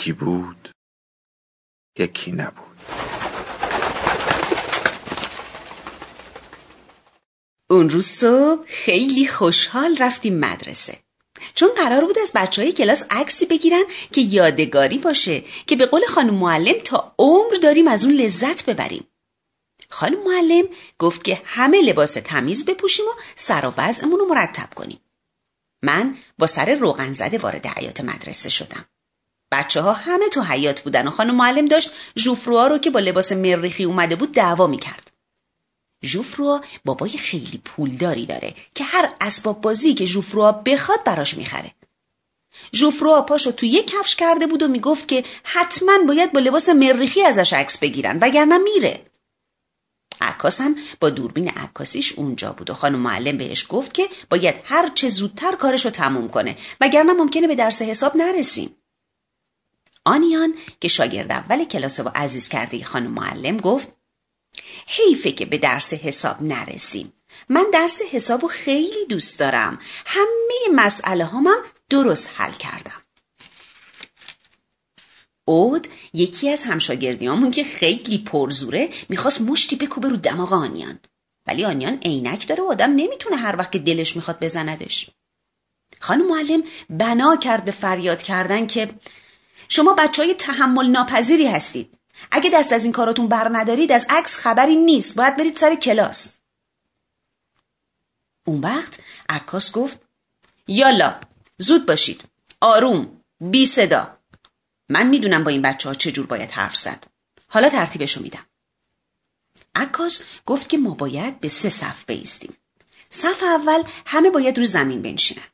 یکی بود یکی نبود. اون روز صبح خیلی خوشحال رفتیم مدرسه. چون قرار بود از بچه های کلاس عکسی بگیرن که یادگاری باشه که به قول خانم معلم تا عمر داریم از اون لذت ببریم. خانم معلم گفت که همه لباس تمیز بپوشیم و سر و وضعمون رو مرتب کنیم. من با سر روغن زده وارد حیات مدرسه شدم. بچه ها همه تو حیات بودن و خانم معلم داشت ژوفروا رو که با لباس مریخی اومده بود دعوا می‌کرد. ژوفروا بابای خیلی پولداری داره که هر اسباب بازی که ژوفروا بخواد براش می‌خره. ژوفروا پاشو تو یک کفش کرده بود و می‌گفت که حتما باید با لباس مریخی ازش عکس بگیرن وگرنه میره. عکاس هم با دوربین عکاسیش اونجا بود و خانم معلم بهش گفت که باید هر چه زودتر کارش رو تموم کنه وگرنه ممکنه به درس حساب نرسیم. آنیان که شاگرد اول کلاس و عزیز کرده خانم معلم گفت حیفه که به درس حساب نرسیم. من درس حسابو خیلی دوست دارم. همه مسئله هم درست حل کردم. اود یکی از همشاگردیامون که خیلی پرزوره می‌خواست مشتی بکوبه رو دماغ آنیان. ولی آنیان عینک داره و آدم نمی‌تونه هر وقت که دلش می‌خواد بزندش. خانم معلم بنا کرد به فریاد کردن که شما بچه های تحمل ناپذیری هستید. اگه دست از این کاراتون بر ندارید از عکس خبری نیست. باید برید سر کلاس. اون وقت عکاس گفت یالا زود باشید. آروم بی صدا. من می‌دونم با این بچه ها چجور باید حرف زد. حالا ترتیبشو میدم. عکاس گفت که ما باید به سه صف بیستیم. صف اول همه باید رو زمین بنشینن.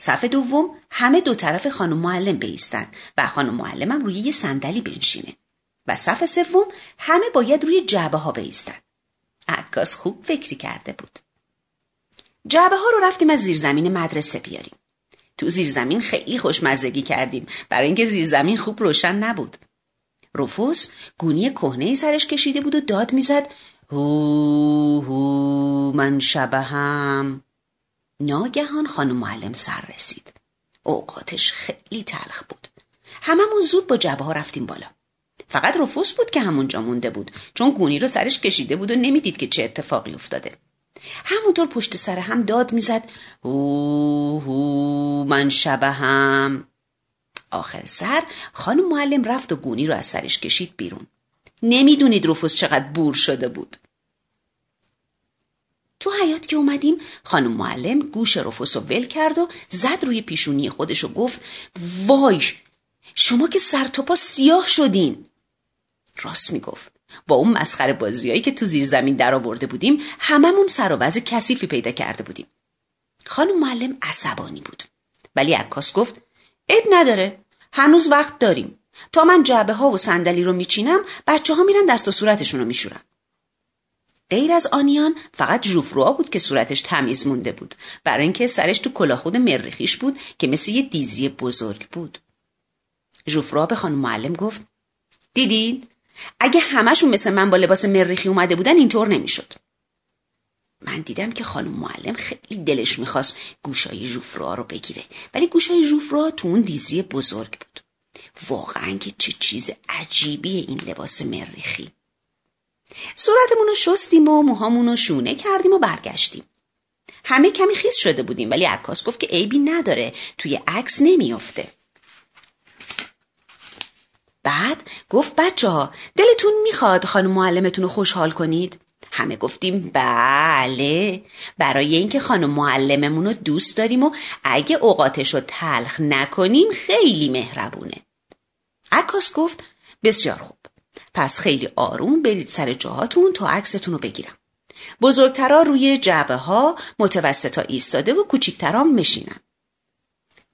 صف دوم همه دو طرف خانم معلم بیستن و خانم معلمم روی یه صندلی بنشینه. و صف سوم همه باید روی جعبه ها بیستن عکاس خوب فکری کرده بود. جعبه ها رو رفتیم از زیرزمین مدرسه بیاریم. تو زیرزمین خیلی خوشمزگی کردیم. برای اینکه زیرزمین خوب روشن نبود. روفوس گونی کهنه سرش کشیده بود و داد می‌زد هو هو من شبهم. ناگهان خانم معلم سر رسید. اوقاتش خیلی تلخ بود. هممون زود با جبه ها رفتیم بالا. فقط رفوس بود که همونجا مونده بود چون گونی رو سرش کشیده بود و نمی‌دید که چه اتفاقی افتاده. همونطور پشت سر هم داد می‌زد هو هو من هم آخر سر خانم معلم رفت و گونی رو از سرش کشید بیرون. نمی‌دونید رفوس چقدر بور شده بود. تو حیات که اومدیم خانم معلم گوش رفوس و ول کرد و زد روی پیشونی خودش و گفت وای شما که سر تا پا سیاه شدین. راست می‌گفت. با اون مسخره بازیایی که تو زیر زمین در آورده بودیم هممون سر و وضع کثیفی پیدا کرده بودیم. خانم معلم عصبانی بود. ولی عکاس گفت اب نداره هنوز وقت داریم. تا من جعبه ها و صندلی رو میچینم بچه ها میرن دست و صورتشون رو میشورن. غیر از آنیان فقط جوفروا بود که صورتش تمیز مونده بود. برای اینکه سرش تو کلاخود مریخیش بود که مثل یه دیزی بزرگ بود. جوفروا به خانم معلم گفت دیدید اگه همشون مثل من با لباس مریخی اومده بودن اینطور نمی‌شد. من دیدم که خانم معلم خیلی دلش می‌خواست گوشای جوفروا رو بگیره ولی گوشای جوفروا تو اون دیزی بزرگ بود. واقعا که چه چیز عجیبیه این لباس مریخی صورتمون رو شستیم و موهامون رو شونه کردیم و برگشتیم. همه کمی خیس شده بودیم ولی عکاس گفت که عیبی نداره توی عکس نمیافته. بعد گفت بچه ها دلتون می‌خواد خانم معلمتون رو خوشحال کنید؟ همه گفتیم بله. برای اینکه خانم معلممون رو دوست داریم و اگه اوقاتش رو تلخ نکنیم خیلی مهربونه. عکاس گفت بسیار خوب. پس خیلی آروم برید سر جاهاتون تا عکستون رو بگیرم. بزرگترا روی جعبه ها متوسطا ایستاده و کوچیکترا مشینن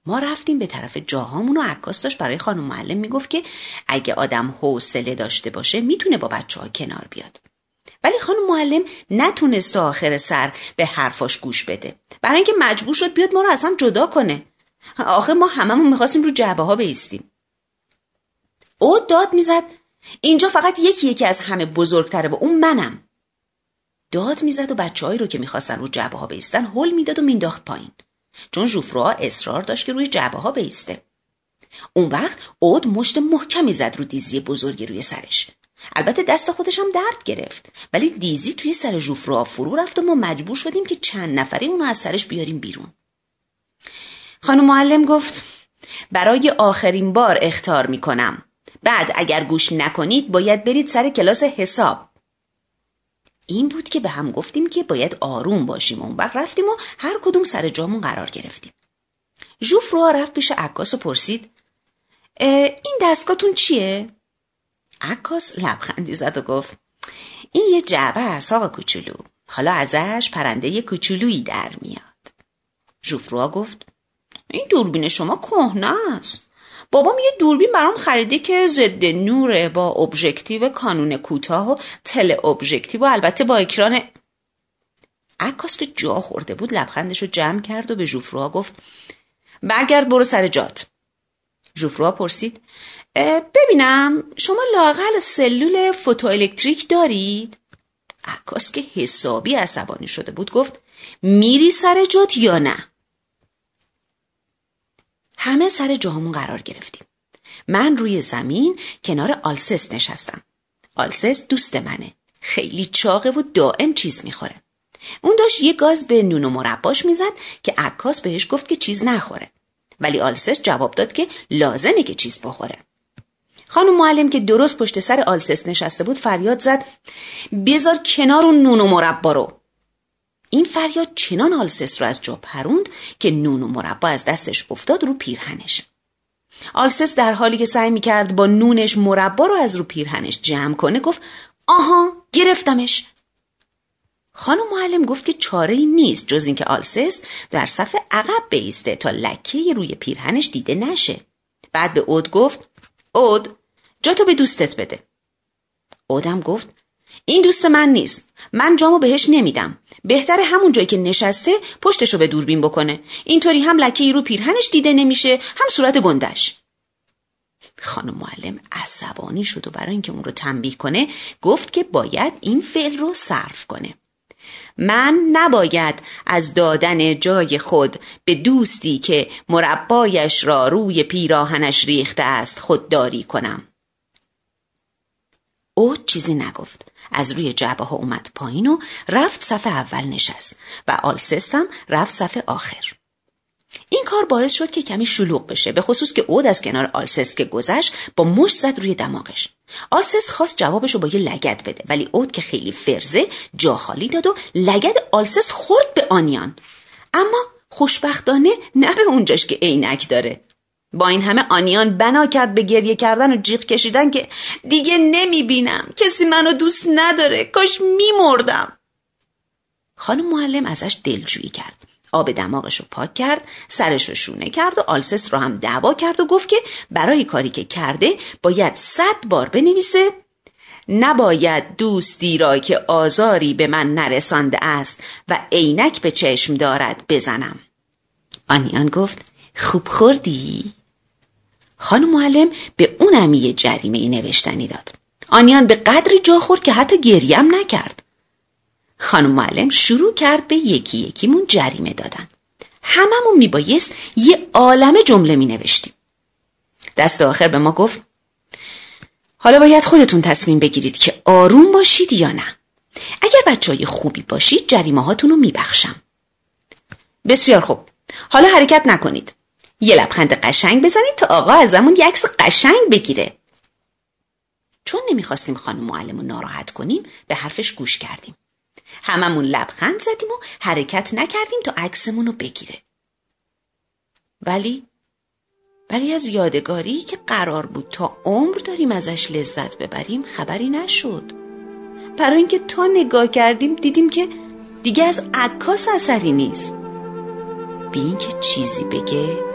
ما رفتیم به طرف جاهامون و عکاس داشت برای خانم معلم می‌گفت که اگه آدم حوصله داشته باشه می‌تونه با بچه ها کنار بیاد. ولی خانم معلم نتونست تا آخر سر به حرفاش گوش بده. برای اینکه مجبور شد بیاد ما رو اصلا جدا کنه. آخه ما هممون می‌خواستیم رو جعبه ها بیستیم. او داد می‌زد اینجا فقط یکی یکی از همه بزرگتره و اون منم. داد می‌زد و بچههایی رو که می‌خواستن رو جعبه ها بیستن هل می‌داد و مینداخت پایین. چون ژوفرا اصرار داشت که روی جعبه ها بیسته. اون وقت اود مشت محکمی زد رو دیزی بزرگی روی سرش. البته دست خودش هم درد گرفت. ولی دیزی توی سر ژوفرا فرو رفت و ما مجبور شدیم که چند نفری اونو از سرش بیاریم بیرون. خانم معلم گفت برای آخرین بار اختار می‌کنم. بعد اگر گوش نکنید باید برید سر کلاس حساب. این بود که به هم گفتیم که باید آروم باشیم. اون وقت رفتیم و هر کدوم سر جامون قرار گرفتیم. جوف رو رفت پیش عکاس و پرسید این دستگاهتون چیه؟ عکاس لبخندی زد و گفت این یه جعبه است آقا کوچولو. حالا ازش پرنده کوچولویی در میاد. ژوفروا گفت این دوربین شما کهنه است. بابام یه دوربین برام خریده که ضد نوره با ابژکتیو کانون کوتاه و تل ابژکتیو و البته با اکران عکاس که جا خورده بود لبخندش رو جمع کرد و به ژوفروا گفت برگرد برو سر جات. ژوفروا پرسید ببینم شما لاقل سلول فوتوالکتریک دارید؟ عکاس که حسابی عصبانی شده بود گفت میری سر جات یا نه؟ همه سر جامون قرار گرفتیم. من روی زمین کنار آلسس نشستم. آلسس دوست منه. خیلی چاقه و دائم چیز می‌خوره. اون داشت یه گاز به نون و مرباش می‌زد که عکاس بهش گفت که چیز نخوره. ولی آلسس جواب داد که لازمه که چیز بخوره. خانم معلم که درست پشت سر آلسس نشسته بود فریاد زد. بذار کنار اون نون و مربا رو. این فریاد چنان آلسس رو از جا پروند که نون و مربا از دستش افتاد رو پیرهنش. آلسس در حالی که سعی می‌کرد با نونش مربا رو از رو پیرهنش جمع کنه گفت آها گرفتمش. خانم معلم گفت که چاره ای نیست جز اینکه آلسس در صف عقب بایسته تا لکه روی پیرهنش دیده نشه. بعد به اود گفت اود جا تو به دوستت بده. اودم گفت این دوست من نیست. من جامو بهش نمیدم. بهتره همون جایی که نشسته پشتشو به دوربین بکنه. اینطوری هم لکه ای رو پیرهنش دیده نمیشه هم صورت گندش. خانم معلم عصبانی شد و برای اینکه اون رو تنبیه کنه گفت که باید این فعل رو صرف کنه. من نباید از دادن جای خود به دوستی که مربایش را روی پیراهنش ریخته است خودداری کنم. او چیزی نگفت. از روی جعبه ها اومد پایین و رفت صف اول نشست و آلسستم رفت صف آخر. این کار باعث شد که کمی شلوغ بشه به خصوص که اود از کنار آلسس که گذشت با مشت زد روی دماغش. آلسس خواست جوابش رو با یه لگد بده ولی اود که خیلی فرزه جا خالی داد و لگد آلسس خورد به آنیان. اما خوشبختانه نه به اونجاش که عینک داره. با این همه آنیان بنا کرد به گریه کردن و جیغ کشیدن که دیگه نمی بینم کسی منو دوست نداره. کاش میمردم. خانم معلم ازش دلجویی کرد. آب دماغش رو پاک کرد سرش رو شونه کرد و آلسس رو هم دعوا کرد و گفت که برای کاری که کرده باید صد بار بنویسه. نباید دوستی را که آزاری به من نرسانده است و عینک به چشم دارد بزنم. آنیان گفت خوب خوردی؟ خانم معلم به اونم یه جریمه نوشتنی داد. آنیان به قدری جا خورد که حتی گریم نکرد. خانم معلم شروع کرد به یکی یکیمون جریمه دادن. هممون میبایست یه عالم جمله می نوشتیم دست آخر به ما گفت حالا باید خودتون تصمیم بگیرید که آروم باشید یا نه. اگر بچه های خوبی باشید جریمه هاتون رو میبخشم. بسیار خوب. حالا حرکت نکنید. یه لبخند قشنگ بزنید تا آقا ازمون یه عکس قشنگ بگیره. چون نمی‌خواستیم خانم معلم رو ناراحت کنیم به حرفش گوش کردیم. هممون لبخند زدیم و حرکت نکردیم تا عکسمون رو بگیره. ولی ولی از یادگاری که قرار بود تا عمر داریم ازش لذت ببریم خبری نشد. برای اینکه تا نگاه کردیم دیدیم که دیگه از عکاس اثری نیست. بی اینکه چیزی بگه